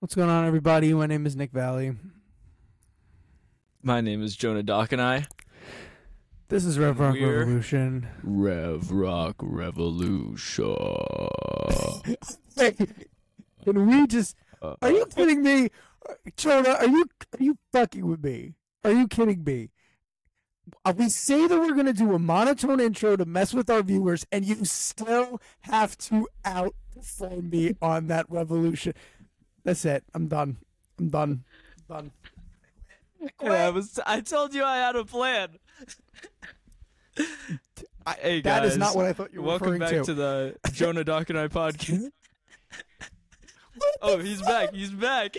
What's going on, everybody? My name is Nick Valley. My name is Jonah Doc and I. This is Rev Rock We're- Revolution. Rev Rock Revolution. Can we just? Are you kidding me, Jonah? Are you are you fucking with me? Are you kidding me? Uh, We say that we're gonna do a monotone intro to mess with our viewers, and you still have to outperform me on that revolution. That's it. I'm done. I'm done. done. Yeah, I was. I told you I had a plan. hey That guys, is not what I thought you were going to. welcome referring back to. the Jonah Doc and I podcast. oh, he's back. He's back.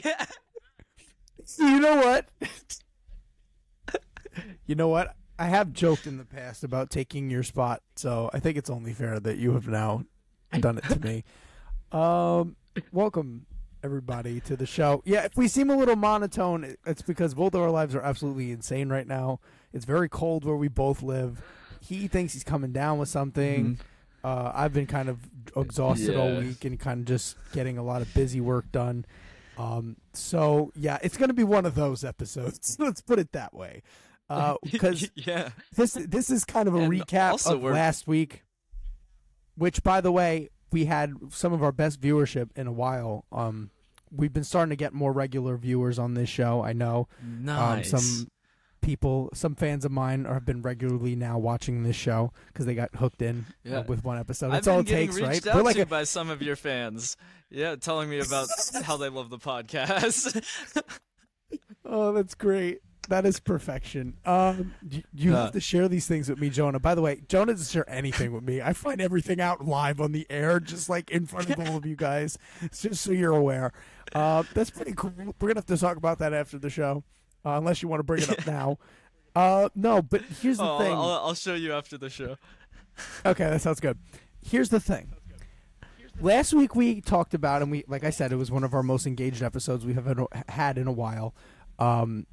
You know what? you know what? I have joked in the past about taking your spot, so I think it's only fair that you have now done it to me. Um, welcome everybody to the show. Yeah, if we seem a little monotone, it's because both of our lives are absolutely insane right now. It's very cold where we both live. He thinks he's coming down with something. Uh, I've been kind of exhausted all week and kind of just getting a lot of busy work done. Um, so yeah, it's going to be one of those episodes. Let's put it that way. Because yeah, this this is kind of a And recap also of we're- last week, which by the way we had some of our best viewership in a while. Um, we've been starting to get more regular viewers on this show. I know nice. um, some people, some fans of mine are, have been regularly now watching this show because they got hooked in uh, with one episode. That's all it takes, right? out We're like a, by some of your fans. Yeah, telling me about how they love the podcast. Oh, that's great. That is perfection. Um, you, you Uh, have to share these things with me, Jonah. By the way, Jonah doesn't share anything with me. I find everything out live on the air, just like in front of all of you guys, just so you're aware. Uh, that's pretty cool. We're gonna have to talk about that after the show, uh, unless you want to bring it up now. Uh, no, but here's the oh, thing. I'll, I'll, show you after the show. Okay, that sounds good. Here's the thing. Last week we talked about, and we, like I said, it was one of our most engaged episodes we have had- had in a while. Um,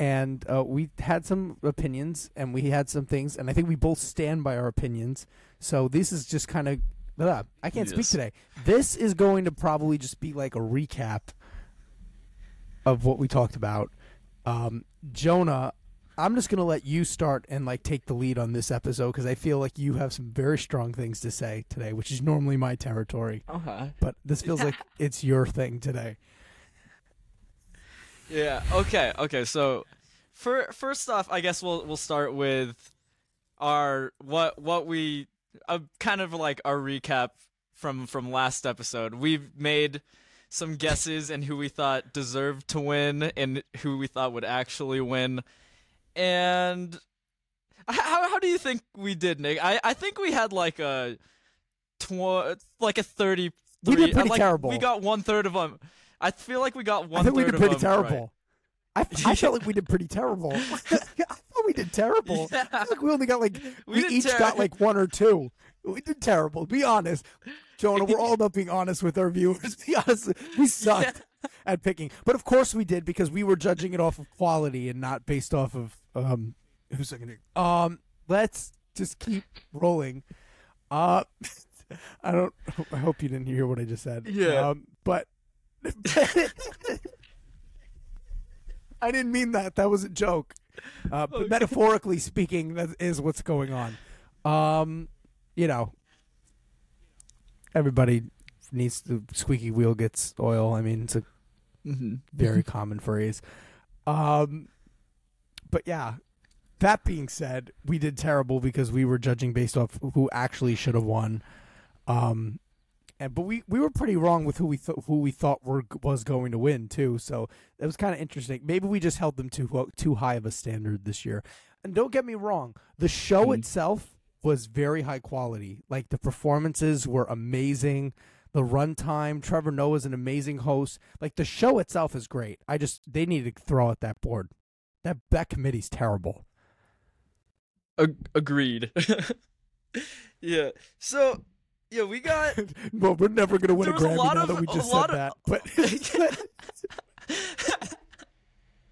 and uh, we had some opinions, and we had some things, and I think we both stand by our opinions. So this is just kind of, I can't speak today. This is going to probably just be like a recap of what we talked about. Um, Jonah, I'm just gonna let you start and like take the lead on this episode because I feel like you have some very strong things to say today, which is normally my territory, Okay. but this feels like it's your thing today. Yeah. Okay. Okay. So, for first off, I guess we'll we'll start with our what what we uh, kind of like our recap from from last episode. We've made some guesses and who we thought deserved to win and who we thought would actually win. And how how do you think we did, Nick? I I think we had like a tw- like a thirty. We did pretty like, terrible. We got one third of them. I feel like we got one I think we did pretty them right. terrible. I, I felt like we did pretty terrible. I thought we did terrible. I feel like we only got like We we, each ter- got like one or two. We did terrible. Be honest, Jonah. We're all about being honest with our viewers. Be honest. We sucked at picking, but of course we did because we were judging it off of quality and not based off of um. Who's to? Um. Let's just keep rolling. Uh. I don't. I hope you didn't hear what I just said. Yeah. Um. But. I didn't mean that. That was a joke. Uh, but Okay. metaphorically speaking, that is what's going on. Um, you know, everybody needs the squeaky wheel gets oil. I mean, it's a Mm-hmm. very common phrase. Um, but yeah, that being said, we did terrible because we were judging based off who actually should have won. Um, and but we, we were pretty wrong with who we th- who we thought were was going to win too. So it was kind of interesting. Maybe we just held them too too high of a standard this year. And don't get me wrong, the show Mhm. itself was very high quality. Like the performances were amazing. The runtime, Trevor Noah is an amazing host. Like the show itself is great. I just they need to throw out that board. That that committee's terrible. Ag- agreed. yeah. So, yeah, we got. well, we're never gonna win a was a Grammy lot now of- that we just said of- that.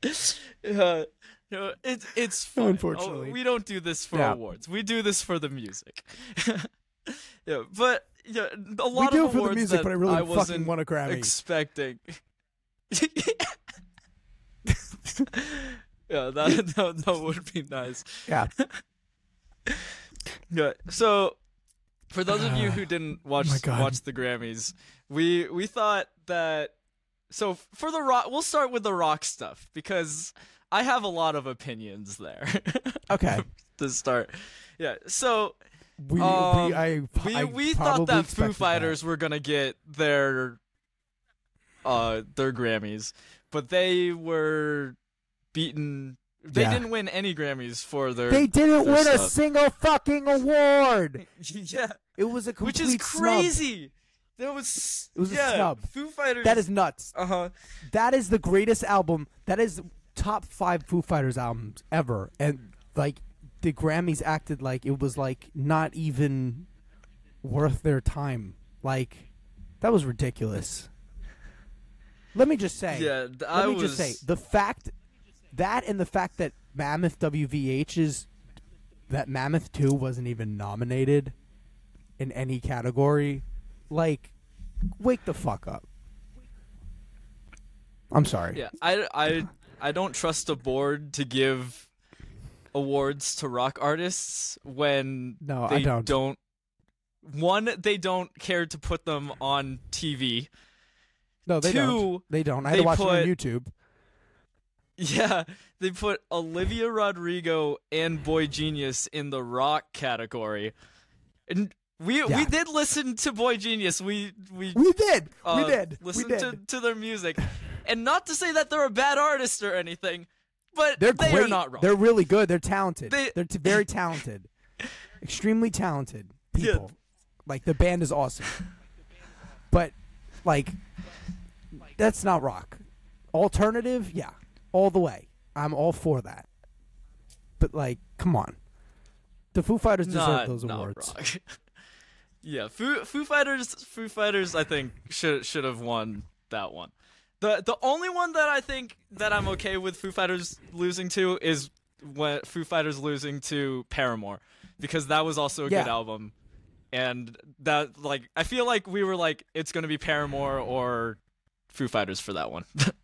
But uh, no, it's it's fun. Unfortunately. Oh, we don't do this for Yeah. awards. We do this for the music. yeah, but yeah, a we lot do of for the awards music, that but I really I fucking want a Grammy. expecting. yeah, that, that that would be nice. Yeah. Yeah. So, for those of you who didn't watch Oh watch the Grammys, we we thought that. So for the rock, we'll start with the rock stuff because I have a lot of opinions there. Okay. to start, yeah. So We, Um, we, I, we I we thought that Foo Fighters were gonna get their uh their Grammys, but they were beaten. They Yeah. didn't win any Grammys for their. They didn't their win a single fucking award. yeah, It was a complete which is snub. crazy. That was It was a snub. Foo Fighters. That is nuts. uh huh. That is the greatest album. That is top five Foo Fighters albums ever. And like the Grammys acted like it was like not even worth their time. Like that was ridiculous. Let me just say. Yeah, th- Let I me was. just say the fact that and the fact that Mammoth WVH is that Mammoth 2 wasn't even nominated in any category. Like, wake the fuck up. I'm sorry. Yeah, I, I, I don't trust a board to give awards to rock artists when No, I they don't. One, they don't care to put them on TV. No, they Two, don't. They don't. I had to watch it on YouTube. Yeah, they put Olivia Rodrigo and Boy Genius in the rock category, and we Yeah. we did listen to Boy Genius. We we We did. uh, we did. listen to to their music, and not to say that they're a bad artist or anything, but They're they great. not wrong. They're really good. They're talented. They- are t- very talented. Extremely talented Yeah. people. Like the band is awesome. But like that's not rock. Alternative, yeah. All the way. I'm all for that. But like, come on. The Foo Fighters deserve not, those not awards. yeah, Foo Foo Fighters Foo Fighters I think should should have won that one. The the only one that I think that I'm okay with Foo Fighters losing to is when Foo Fighters losing to Paramore because that was also a Yeah. good album. And that like I feel like we were like it's going to be Paramore or Foo Fighters for that one.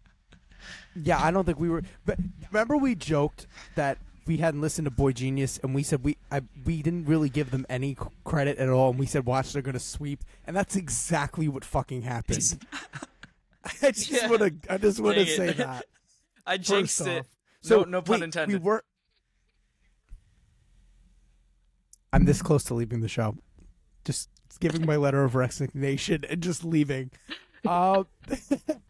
Yeah, I don't think we were. But remember, we joked that we hadn't listened to Boy Genius, and we said we I, we didn't really give them any credit at all, and we said, "Watch, they're gonna sweep," and that's exactly what fucking happened. I just Yeah. want to. I just want to it. say that. I jinxed it. So no, no pun wait, intended. We were. I'm this close to leaving the show. Just giving my letter of resignation and just leaving. Uh,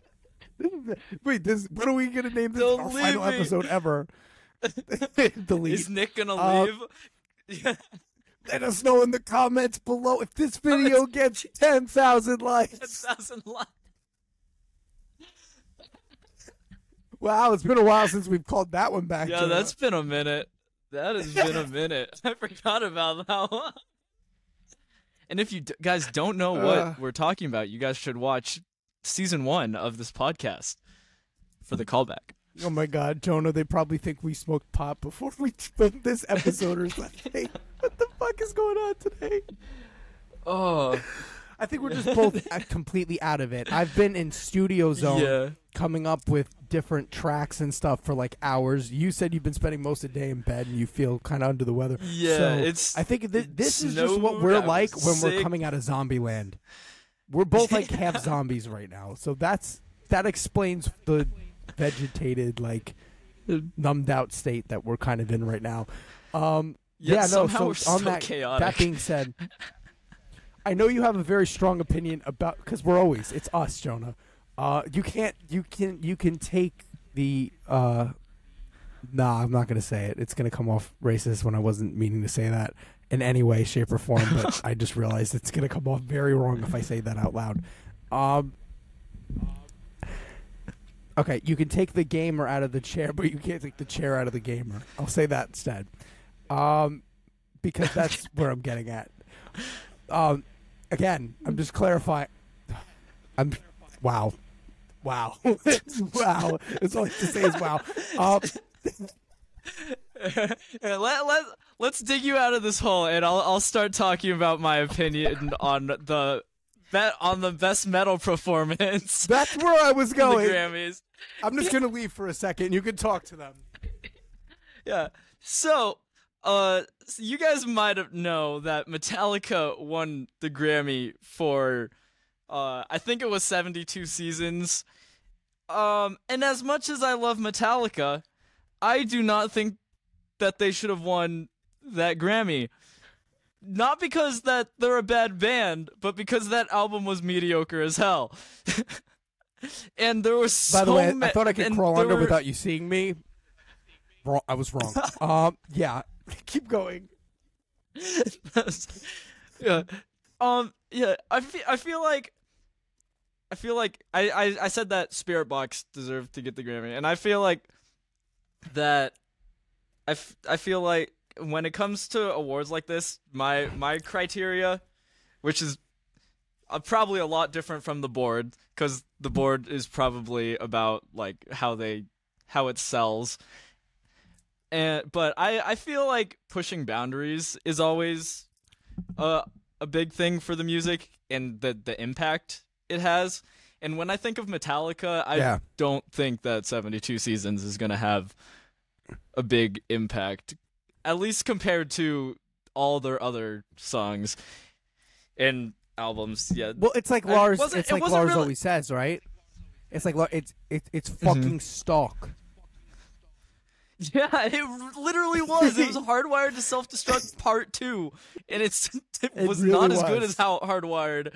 wait, this. What are we gonna name this? Don't Our final me. episode ever. Delete. Is Nick gonna Uh, leave? Let us know in the comments below if this video gets ten thousand likes. 10,000 likes. Wow, it's been a while since we've called that one back. Yeah, that's been a minute. That has been a minute. I forgot about that one. And if you d- guys don't know what Uh. we're talking about, you guys should watch season one of this podcast for the callback. Oh my god, Jonah, they probably think we smoked pot before we filmed this episode or something. what the fuck is going on today? Oh, I think we're just both completely out of it. I've been in studio zone yeah. coming up with different tracks and stuff for like hours. You said you've been spending most of the day in bed and you feel kind of under the weather. Yeah, So, it's- I think th- this is just what we're like when we're coming out of zombie land. We're both like half zombies right now. So that's that explains the vegetated like numbed out state that we're kind of in right now. Um Yet yeah, no, so on that chaotic. that being said, I know you have a very strong opinion about because we're always it's us, Jonah. Uh, you can't you can you can take the uh, nah. I'm not gonna say it. It's gonna come off racist when I wasn't meaning to say that in any way, shape, or form. But I just realized it's gonna come off very wrong if I say that out loud. Um. Okay, you can take the gamer out of the chair, but you can't take the chair out of the gamer. I'll say that instead. Um, because that's where I'm getting at. Um, again, I'm just clarifying. I'm wow, wow, wow. That's all I have to say is wow. Um, let, let, let's dig you out of this hole and I'll, I'll start talking about my opinion on the bet on the best metal performance. That's where I was in the going. Grammys. I'm just gonna leave for a second. You can talk to them. Yeah. So, uh, so you guys might have know that Metallica won the Grammy for, uh, I think it was 72 seasons. Um, and as much as I love Metallica, I do not think that they should have won that Grammy. Not because that they're a bad band, but because that album was mediocre as hell. and there was By the so way, ma- I thought I could crawl under were- without you seeing me. Wrong. I was wrong. um, yeah. Keep going. yeah. Um. Yeah. I feel. I feel like. I feel like I, I I said that Spiritbox deserved to get the Grammy, and I feel like that. I, f- I feel like when it comes to awards like this, my my criteria, which is uh, probably a lot different from the board, because the board is probably about like how they how it sells and but I I feel like pushing boundaries is always a a big thing for the music and the the impact it has. And when I think of Metallica, I Yeah. don't think that 72 Seasons is going to have a big impact at least compared to all their other songs and albums. Yeah. Well, it's like I it Lars. It's it like Lars really- always says, right? It's like Lar- it's it's it's Mm-hmm. fucking stock. Yeah, it literally was. It was Hardwired to Self Destruct Part 2. And it's it, It was really not as good as how Hardwired.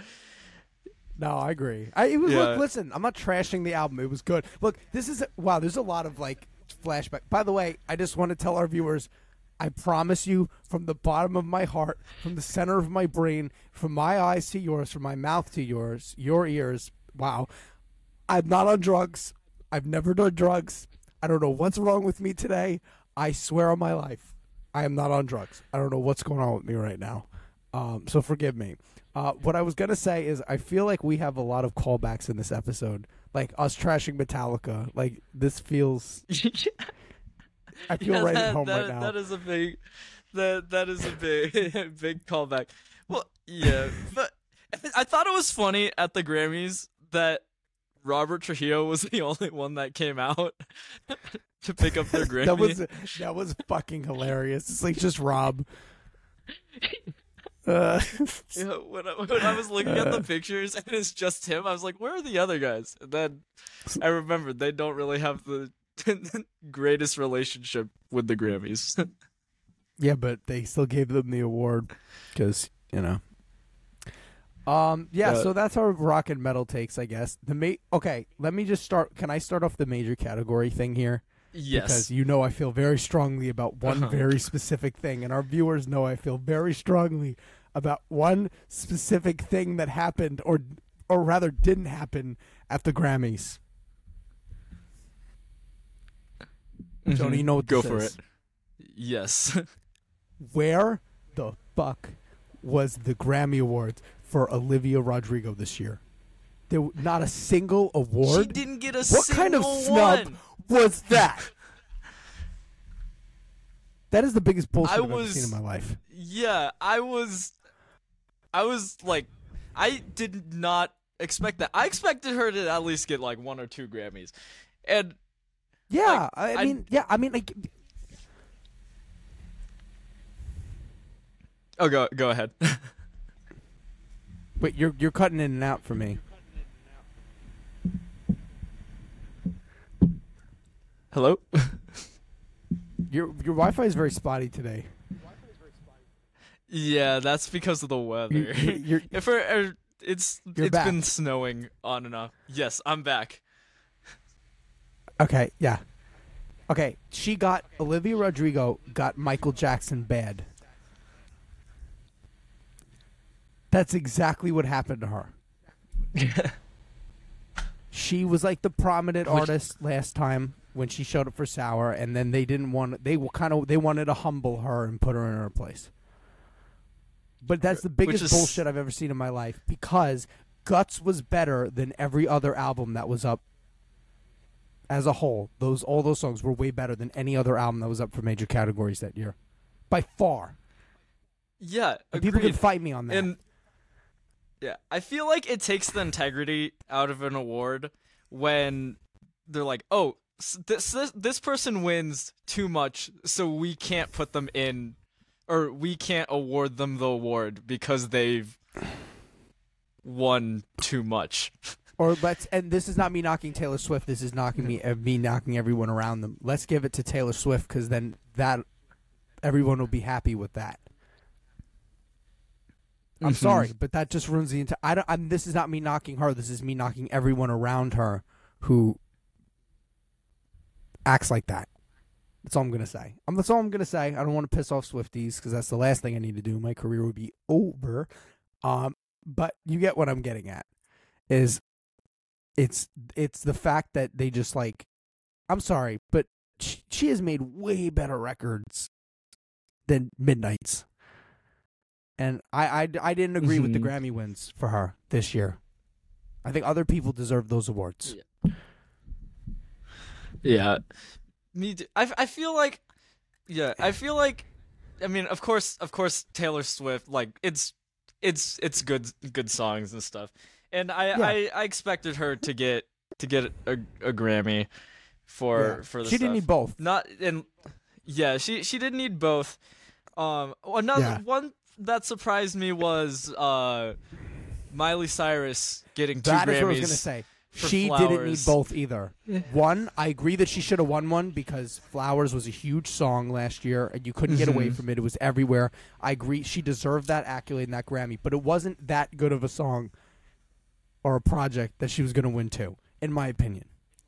No, I agree. I, it was Yeah. look. Listen, I'm not trashing the album. It was good. Look, this is wow. There's a lot of like flashback. By the way, I just want to tell our viewers. I promise you, from the bottom of my heart, from the center of my brain, from my eyes to yours, from my mouth to yours, your ears. Wow, I'm not on drugs. I've never done drugs. I don't know what's wrong with me today. I swear on my life, I am not on drugs. I don't know what's going on with me right now. Um, so forgive me. Uh, what I was gonna say is, I feel like we have a lot of callbacks in this episode, like us trashing Metallica. Like this feels. I feel Yeah, right that, at home that- right now. That is a big that that is a big big callback. Well, yeah, but I thought it was funny at the Grammys that Robert Trujillo was the only one that came out to pick up their Grammy. that was that was fucking hilarious. It's like just Rob. Uh, Yeah, when, I, when I was looking at the pictures and it's just him, I was like, "Where are the other guys?" And then I remembered they don't really have the greatest relationship with the Grammys. yeah, but they still gave them the award because you know. Um. Yeah. Uh, so that's our rock and metal takes, I guess. The ma- Okay. Let me just start. Can I start off the major category thing here? yes. because you know I feel very strongly about one Uh-huh. very specific thing, and our viewers know I feel very strongly about one specific thing that happened, or or rather didn't happen at the Grammys. Mm-hmm. Tony, you know what Go for is. it. Yes. Where the fuck was the Grammy Awards for Olivia Rodrigo this year? There not a single award. She didn't get a what kind of snub one. was that? That is the biggest bullshit I I've ever seen in my life. Yeah, I was, I was like, I did not expect that. I expected her to at least get like one or two Grammys, and Yeah, I, I- mean, yeah, I mean, like, oh, go go ahead. wait, you're you're cutting in and out for me. Hello. Your your Wi-Fi is very spotty today. Yeah, that's because of the weather. you- you're, if er, er, it's You're it's been snowing on and off. Yes, I'm back. okay, yeah, okay. She got Olivia Rodrigo got Michael Jackson bad. That's exactly what happened to her. she was like the prominent Which- artist last time when she showed up for Sour, and then they didn't want they were kind of they wanted to humble her and put her in her place. But that's the biggest is- bullshit I've ever seen in my life because Guts was better than every other album that was up as a whole. Those all those songs were way better than any other album that was up for major categories that year, by far. Yeah, people can fight me on that. And Yeah, I feel like it takes the integrity out of an award when they're like, "Oh, this this, this person wins too much, so we can't put them in, or we can't award them the award because they've won too much." Or let's and this is not me knocking Taylor Swift. This is knocking me uh, me knocking everyone around them. Let's give it to Taylor Swift because then that everyone will be happy with that. I'm Mhm. sorry, but that just ruins the entire. I don't. I'm, this is not me knocking her. This is me knocking everyone around her who acts like that. That's all I'm gonna say. Um, that's all I'm gonna say. I don't want to piss off Swifties because that's the last thing I need to do. My career would be over. Um, but you get what I'm getting at. Is it's it's the fact that they just like. I'm sorry, but she, she has made way better records than Midnights. And I, I, I didn't agree with the Mhm. Grammy wins for her this year. I think other people deserve those awards. Yeah. Me too. I, I feel like yeah, I feel like I mean, of course, of course Taylor Swift like it's it's it's good good songs and stuff. And I Yeah. I, I expected her to get to get a, a Grammy for Yeah. for the she stuff. didn't need both. Not and yeah, she she didn't need both. Um another Yeah. one that surprised me was uh Miley Cyrus getting two That is Grammys. what I was gonna say. She didn't need Flowers. both either. One, I agree that she should have won one because Flowers was a huge song last year and you couldn't get away Mhm. from it. It was everywhere. I agree she deserved that accolade and that Grammy, but it wasn't that good of a song or a project that she was gonna win two, in my opinion.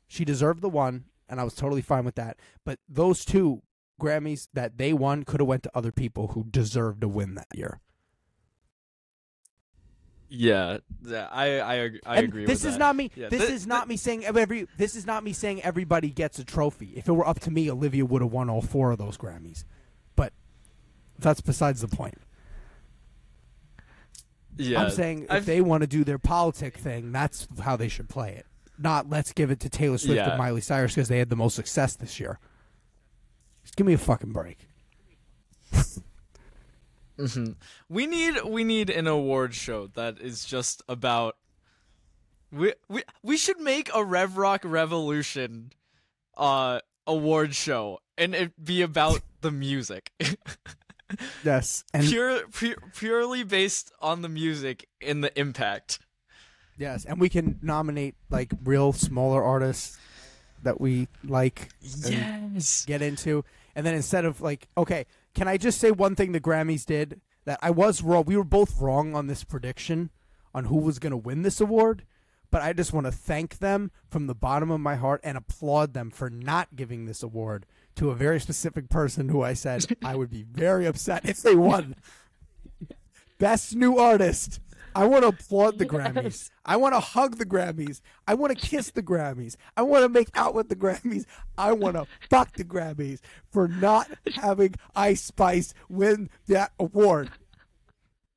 She deserved the one, and I was totally fine with that. But those two Grammys that they won could have went to other people who deserved to win that year. Yeah, yeah, I I I and agree this with is that. not me. Yeah, this thi- is not me saying every. This is not me saying everybody gets a trophy. If it were up to me, Olivia would have won all four of those Grammys. But that's besides the point. Yeah, I'm saying if I've- they want to do their politic thing, that's how they should play it. Not let's give it to Taylor Swift Yeah. and Miley Cyrus because they had the most success this year. Just give me a fucking break. Mhm. We need we need an award show that is just about. We we we should make a Rev Rock Revolution, uh, award show, and it be about the music, Yes, and pure, pure purely based on the music and the impact. yes, and we can nominate like real smaller artists that we like. Yes. get into. And then instead of like, okay, can I just say one thing the Grammys did that I was wrong? We were both wrong on this prediction on who was going to win this award. But I just want to thank them from the bottom of my heart and applaud them for not giving this award to a very specific person who I said I would be very upset if they won. Best new artist. I want to applaud the Grammys. I want to hug the Grammys. I want to kiss the Grammys. I want to make out with the Grammys. I want to fuck the Grammys for not having Ice Spice win that award.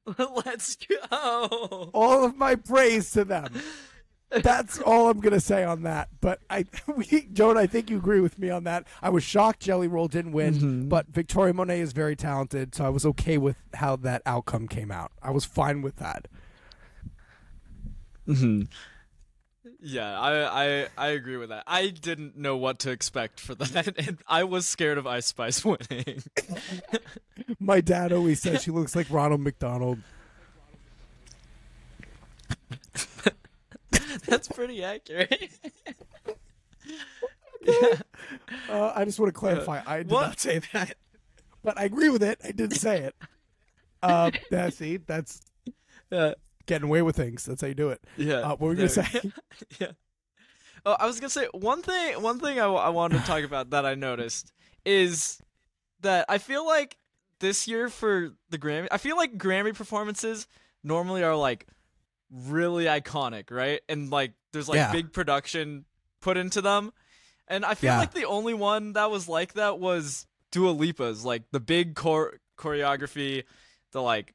Let's go. All of my praise to them. That's all I'm gonna say on that. But I, we, Joan, I think you agree with me on that. I was shocked Jelly Roll didn't win, Mhm. but Victoria Monet is very talented, so I was okay with how that outcome came out. I was fine with that. Hmm Yeah, I, I I agree with that. I didn't know what to expect for that, and I was scared of Ice Spice winning. My dad always says she looks like Ronald McDonald. That's pretty accurate. Uh, I just want to clarify. I did What? not say that, but I agree with it. I didn't say it. Uh, yeah, see, that's yeah, getting away with things. That's how you do it. yeah. Uh, what were you gonna say? yeah. Oh, I was gonna say one thing. One thing I, I wanted to talk about that I noticed is that I feel like this year for the Grammy, I feel like Grammy performances normally are like really iconic, right? And like there's like Yeah. big production put into them. And I feel Yeah. like the only one that was like that was Dua Lipa's, like the big chor- choreography, the like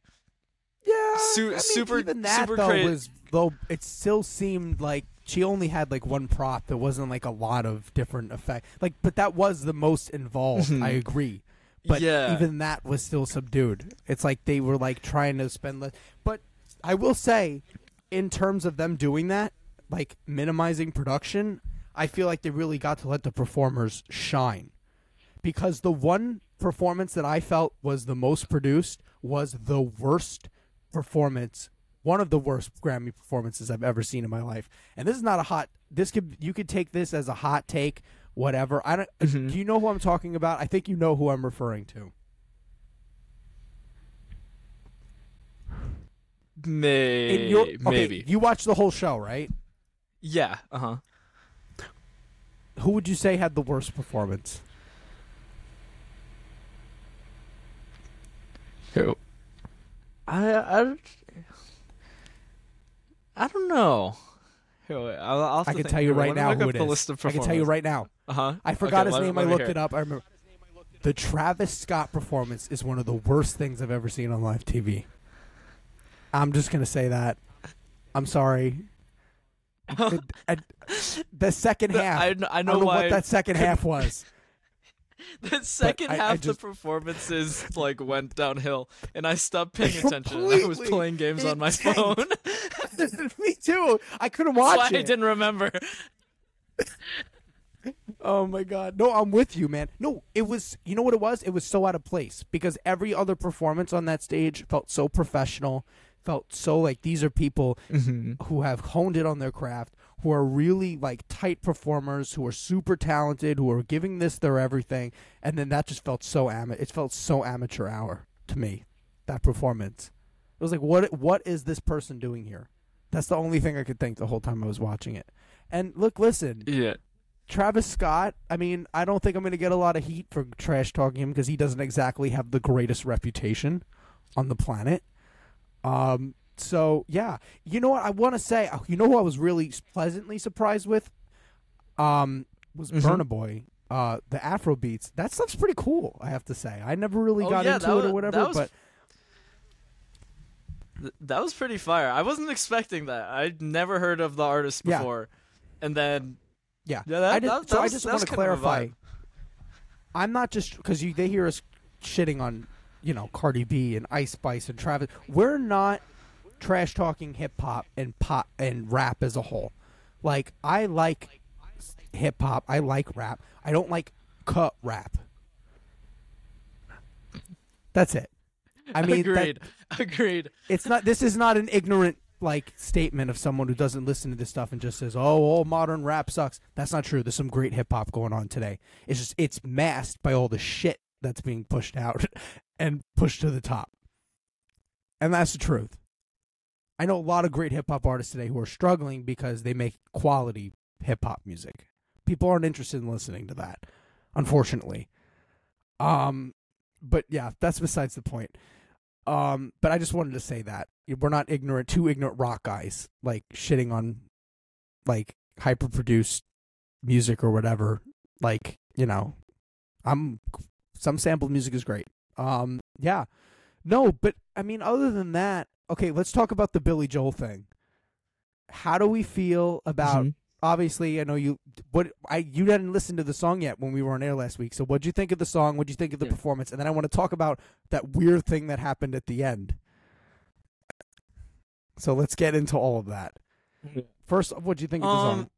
Yeah, Su- I mean, super- Even that super though was though it still seemed like she only had like one prop. There wasn't like a lot of different effect. Like, but that was the most involved. Mhm. I agree. But Yeah. even that was still subdued. It's like they were like trying to spend less. But I will say, in terms of them doing that, like minimizing production, I feel like they really got to let the performers shine. Because the one performance that I felt was the most produced was the worst performance, one of the worst Grammy performances I've ever seen in my life. And this is not a hot. This could you could take this as a hot take, whatever. I don't. Mhm. Do you know who I'm talking about? I think you know who I'm referring to. May- your- okay, maybe. you watched the whole show, right? Yeah. Uh huh. Who would you say had the worst performance? Who? I I I don't know. Here, wait, I'll, I'll I can tell you right now who it the is. list of I can tell you right now. Uh huh. I forgot his let, name. let I looked it up. I remember. The Travis Scott performance is one of the worst things I've ever seen on live TV. I'm just gonna say that. I'm sorry. The, I- the second half. I, I know don't know what that second half was. the second I- I half just- the performances like went downhill, and I stopped paying attention. I was playing games on my phone. Me too. I couldn't That's watch why I it. didn't remember. Oh my god. No, I'm with you, man. No, it was you know what it was? It was so out of place because every other performance on that stage felt so professional, felt so like these are people mm-hmm. who have honed it on their craft, who are really like tight performers, who are super talented, who are giving this their everything, and then that just felt so ama- it felt so amateur hour to me. That performance. It was like what what is this person doing here? That's the only thing I could think the whole time I was watching it. And look, listen, Yeah. Travis Scott, I mean, I don't think I'm going to get a lot of heat for trash talking him because he doesn't exactly have the greatest reputation on the planet. Um, so yeah, you know what I want to say? You know who I was really pleasantly surprised with? Um, was Mhm. Burna Boy. Uh, the Afro beats. That stuff's pretty cool. I have to say. I never really Oh, got yeah, into it was- or whatever, that was but Th- that was pretty fire. I wasn't expecting that. I'd never heard of the artist Yeah. before, and then Yeah, Yeah, that- I just, that- so that I just want to kind of a clarify. I'm not just because they hear us shitting on, you know, Cardi B and Ice Spice and Travis. We're not trash talking hip hop and pop and rap as a whole. Like I like hip hop. I like rap. I don't like cut rap. That's it. I mean, that- agreed, agreed. it's not. This is not an ignorant like statement of someone who doesn't listen to this stuff and just says, "Oh, all modern rap sucks." That's not true. There's some great hip hop going on today. It's just it's masked by all the shit that's being pushed out and pushed to the top, and that's the truth. I know a lot of great hip hop artists today who are struggling because they make quality hip hop music. People aren't interested in listening to that, unfortunately. Um, but yeah, that's besides the point. Um, but I just wanted to say that we're not ignorant, two ignorant rock guys like shitting on like hyper produced music or whatever. Like you know, I'm some sampled music is great. Um, yeah, no, but I mean, other than that, okay, let's talk about the Billy Joel thing. How do we feel about? Mhm. Obviously, I know you. What I you didn't listen to the song yet when we were on air last week. So, what'd you think of the song? What'd you think of the Yeah. performance? And then I want to talk about that weird thing that happened at the end. So let's get into all of that. First, what'd you think of the Um, song?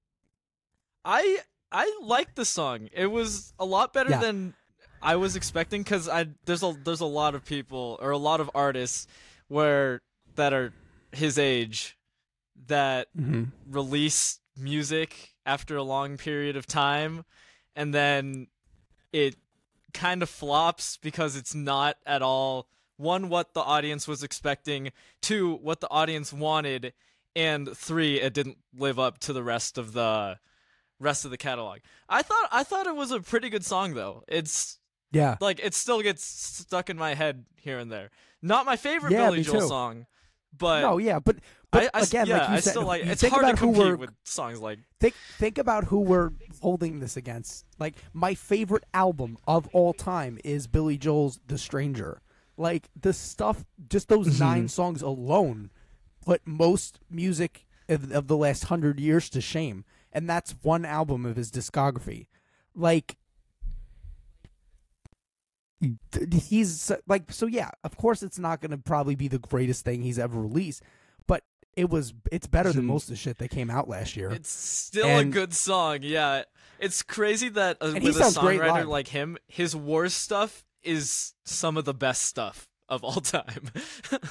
I I liked the song. It was a lot better Yeah. than I was expecting because I there's a there's a lot of people or a lot of artists where that are his age that Mm-hmm. release music after a long period of time and then it kind of flops because it's not at all one what the audience was expecting two what the audience wanted and three it didn't live up to the rest of the rest of the catalog i thought i thought it was a pretty good song though it's Yeah, like it still gets stuck in my head here and there not my favorite Yeah, billy joel too. song but no, yeah, but but I, I, again, yeah, like you I said, still like you it's think hard about to who compete we're with songs like think think about who we're holding this against. Like my favorite album of all time is Billy Joel's "The Stranger." Like the stuff, just those Mhm. nine songs alone, put most music of, of the last hundred years to shame, and that's one album of his discography. Like th- he's like so yeah of course it's not going to probably be the greatest thing he's ever released but it was it's better than Mhm. most of the shit that came out last year. It's still And- a good song. Yeah, it's crazy that uh, with a songwriter like him, his worst stuff is some of the best stuff of all time.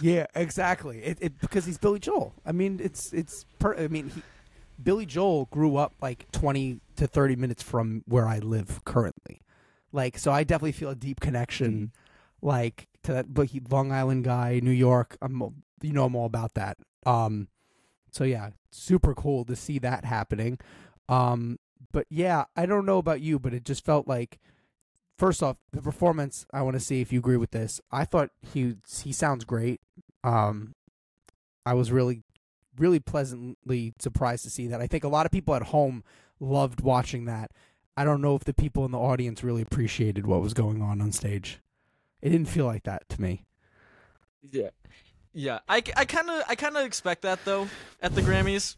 yeah, exactly. It, it because he's Billy Joel. I mean, it's it's per, I mean, he, Billy Joel grew up like 20 to 30 minutes from where I live currently. Like so I definitely feel a deep connection like to that but he Long Island guy, New York. I'm you know I'm all about that. Um so yeah, super cool to see that happening. Um but yeah, I don't know about you, but it just felt like first off, the performance, I want to see if you agree with this. I thought he he sounds great. Um I was really really pleasantly surprised to see that. I think a lot of people at home loved watching that. I don't know if the people in the audience really appreciated what was going on on stage. It didn't feel like that to me. Yeah, yeah. I kind of I kind of expect that though at the Grammys.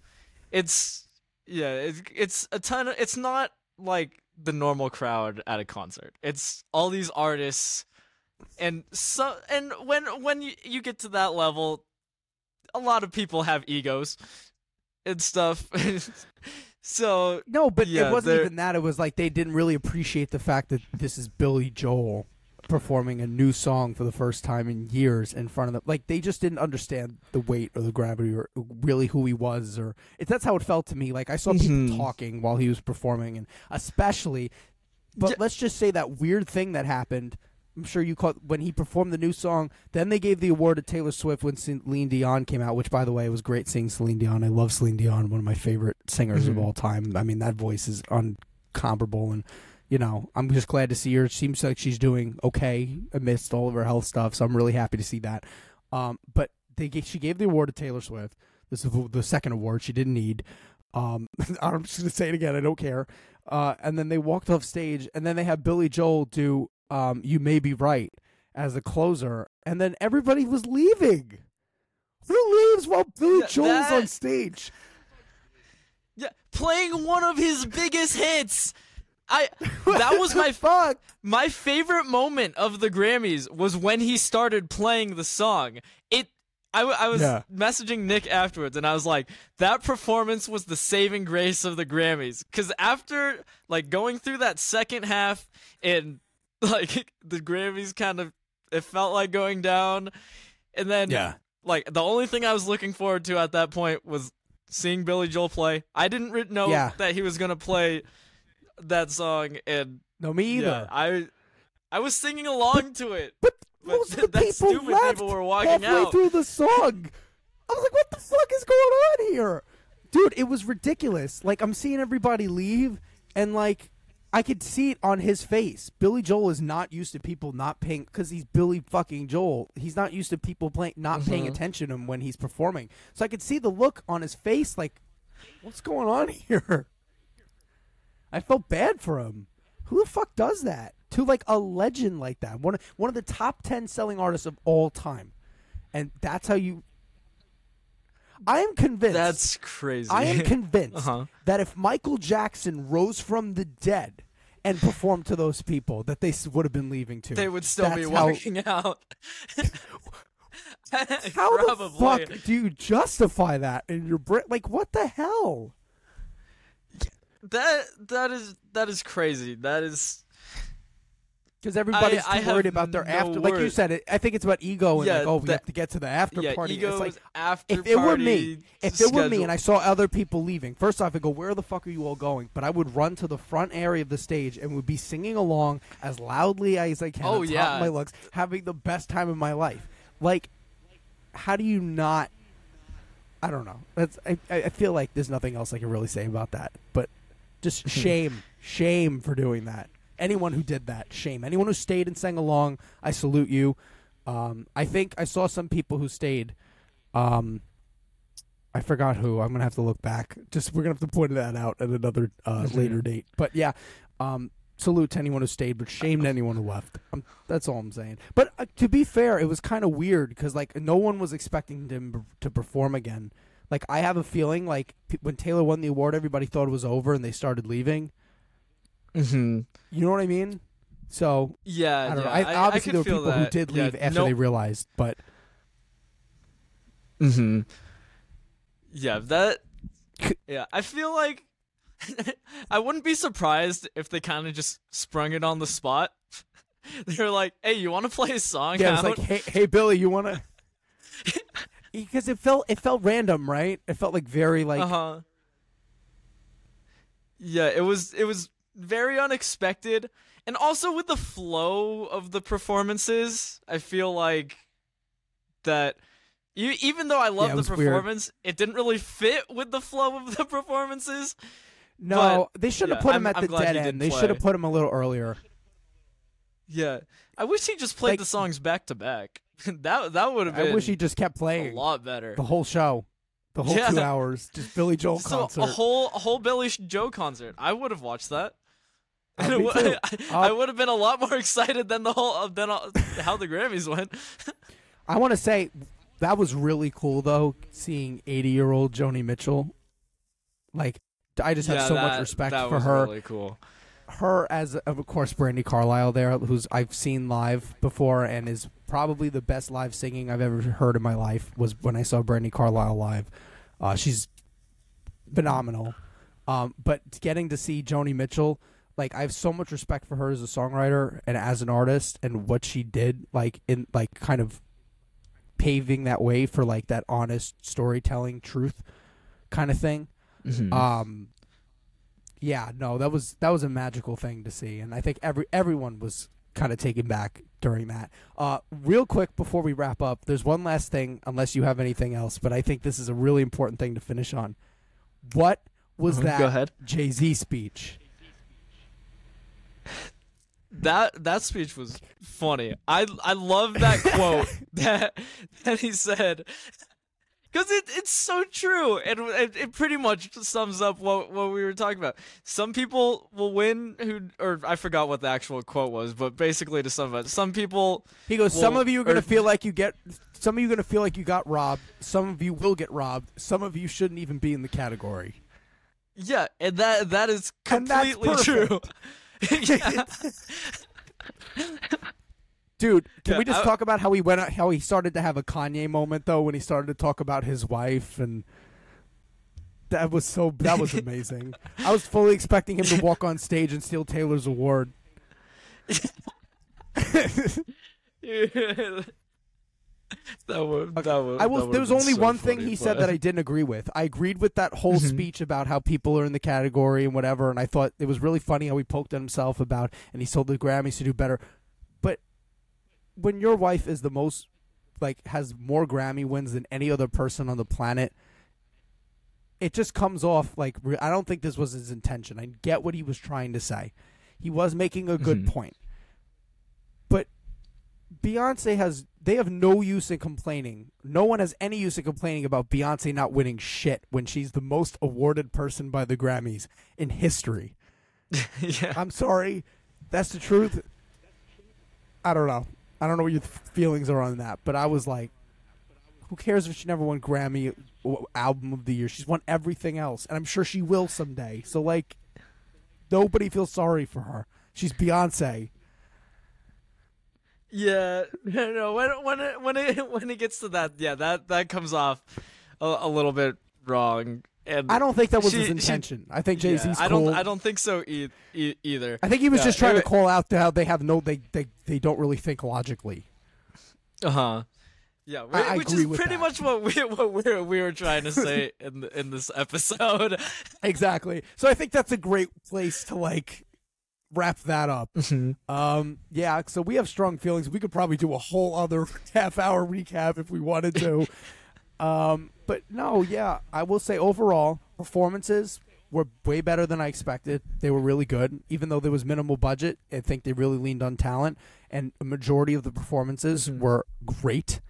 It's yeah. It's it's a ton. Of, it's not like the normal crowd at a concert. It's all these artists, and so and when when you, you get to that level, a lot of people have egos and stuff. so No, but Yeah, it wasn't even that. It was like they didn't really appreciate the fact that this is Billy Joel performing a new song for the first time in years in front of them. Like they just didn't understand the weight or the gravity or really who he was or it, that's how it felt to me. Like I saw people Mhm. talking while he was performing and especially but Yeah. let's just say that weird thing that happened I'm sure you caught when he performed the new song. Then they gave the award to Taylor Swift when Celine Dion came out, which, by the way, was great seeing Celine Dion. I love Celine Dion, one of my favorite singers of Mhm. all time. I mean, that voice is uncomparable, and you know, I'm just glad to see her. It seems like she's doing okay amidst all of her health stuff, so I'm really happy to see that. Um, but they she gave the award to Taylor Swift. This is the second award she didn't need. Um, I'm just gonna say it again. I don't care. Uh, and then they walked off stage, and then they had Billy Joel do um, "You May Be Right" as a closer, and then everybody was leaving. Who leaves while Billy Yeah, Joel's that- on stage? yeah, playing one of his biggest hits. I that was my fuck. My favorite moment of the Grammys was when he started playing the song. It I, I was Yeah. messaging Nick afterwards and I was like that performance was the saving grace of the Grammys cuz after like going through that second half and like the Grammys kind of it felt like going down and then Yeah. like the only thing I was looking forward to at that point was seeing Billy Joel play. I didn't know Yeah. that he was going to play that song and No, me either. yeah, I I was singing along to it. But But most of the that people stupid left people were walking halfway out. through the song. I was like, "What the fuck is going on here, dude?" It was ridiculous. Like I'm seeing everybody leave, and like I could see it on his face. Billy Joel is not used to people not paying because he's Billy fucking Joel. He's not used to people playing not paying Mhm. attention to him when he's performing. So I could see the look on his face, like, "What's going on here?" I felt bad for him. Who the fuck does that to like a legend like that? One one of the top ten selling artists of all time, and that's how you. I am convinced. That's crazy. I am convinced Uh-huh. that if Michael Jackson rose from the dead and performed to those people, that they would have been leaving too. they would still be That's how- walking out. How Probably. the fuck do you justify that in your brain? Like, what the hell? That that is that is crazy. That is Because everybody's I too have worried about their no after. Like you said, it, I think it's about ego and Yeah, like, oh, we that- have to get to the after yeah. party. Egos it's like after if it were me, if it were me, and I saw other people leaving, first off, I go, "Where the fuck are you all going?" But I would run to the front area of the stage and would be singing along as loudly as I can, Oh, at the top yeah. my looks, having the best time of my life. Like, how do you not? I don't know. That's I, I I feel like there's nothing else I can really say about that. But just shame, shame for doing that. Anyone who did that, shame. Anyone who stayed and sang along, I salute you. Um, I think I saw some people who stayed. Um, I forgot who. I'm gonna have to look back. Just we're gonna have to point that out at another uh, later date. But yeah, um, salute to anyone who stayed, but shame to anyone who left. Um, that's all I'm saying. But uh, to be fair, it was kind of weird because like no one was expecting him to perform again. Like I have a feeling like p- when Taylor won the award, everybody thought it was over and they started leaving. Mhm. You know what I mean? So Yeah, I don't yeah. know. I, obviously, could there were feel people who that. did Yeah, leave after no- they realized, but Mhm. Yeah, that. Yeah, I feel like I wouldn't be surprised if they kind of just sprung it on the spot. They're like, "Hey, you want to play a song?" Yeah, it's like, hey, hey, Billy, you want to? Because it felt it felt random, right? It felt like very like uh huh. Yeah, it was it was very unexpected, and also with the flow of the performances, I feel like that. You, even though I love Yeah, the was weird. performance, it didn't really fit with the flow of the performances. no. they should have yeah, put him I'm- at the dead end. They should have put him a little earlier. Yeah, I wish he just played Like- the songs back to back. That that would have been I wish he just kept playing a lot better. the whole show, the whole Yeah. two hours, just Billy Joel So concert. a whole a whole Billy Joe concert. I would have watched that. Uh, I. I Uh, would have been a lot more excited than the whole than all, how the Grammys went. I want to say that was really cool though, seeing 80 year old Joni Mitchell. Like, I just have Yeah, so much respect that for was her. Really cool. her as of course Brandi Carlile there, who's I've seen live before and is probably the best live singing I've ever heard in my life. Was when I saw Brandi Carlile live. Uh, she's phenomenal. Um, but getting to see Joni Mitchell, like I have so much respect for her as a songwriter and as an artist and what she did, like in like kind of paving that way for like that honest storytelling, truth kind of thing. Um, yeah, no, that was that was a magical thing to see, and I think every everyone was kind of taken back during that. Uh, real quick before we wrap up, there's one last thing, unless you have anything else, but I think this is a really important thing to finish on. What was Mhm, that. Jay Z speech? That that speech was funny. I I love that quote that that he said because it it's so true and it, it pretty much sums up what what we were talking about. Some people will win who or I forgot what the actual quote was, but basically to sum it, some people He goes, "Some of you are going to feel like you get, some of you are going to feel like you got robbed. Some of you will get robbed. Some of you shouldn't even be in the category." yeah, and that that is completely true. Dude, can Yeah, we just I- talk about how he went out, how he started to have a Kanye moment though when he started to talk about his wife and that was so that was amazing. I was fully expecting him to walk on stage and steal Taylor's award. that would that would I will. would've There was only so one thing funny, he said that I didn't agree with. I agreed with that whole Mhm. speech about how people are in the category and whatever, and I thought it was really funny how he poked at himself about and he told the Grammys to do better. But when your wife is the most like has more Grammy wins than any other person on the planet, it just comes off like I don't think this was his intention. I get what he was trying to say. He was making a good Mhm. point. But Beyonce has they have no use in complaining. No one has any use in complaining about Beyonce not winning shit when she's the most awarded person by the Grammys in history. yeah. I'm sorry. That's the truth. I don't know. I don't know what your feelings are on that, but I was like who cares if she never won Grammy uh, album of the year? She's won everything else, and I'm sure she will someday. So like nobody feels sorry for her. She's Beyonce. Yeah, no. When when it, when it when it gets to that, yeah, that that comes off a, a little bit wrong. And I don't think that was She- his she- intention. I think Jay Z's I cool. don't I don't think so e- e- either. I think he was Yeah, just trying to call out how they have no they they, they don't really think logically. Uh huh. Yeah, I- I which agree is pretty that. much what we what we were, we were trying to say in the, in this episode. Exactly. So I think that's a great place to like wrap that up. Um yeah, so we have strong feelings. We could probably do a whole other half hour recap if we wanted to. um but no, yeah, I will say overall performances were way better than I expected. They were really good even though there was minimal budget. I think they really leaned on talent and a majority of the performances Mhm. were great.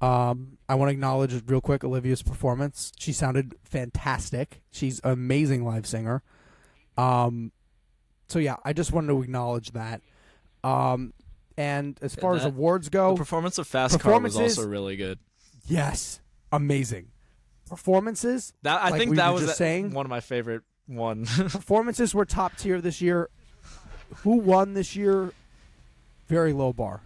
Um, I want to acknowledge real quick Olivia's performance. She sounded fantastic. She's an amazing live singer. Um, so yeah, I just wanted to acknowledge that. Um, and as far as that- awards The go, performance of Fast Car was Performances- also really good. yes, amazing performances. That I Like think we that were was just saying? one of my favorite one. performances were top tier this year. Who won this year? Very low bar.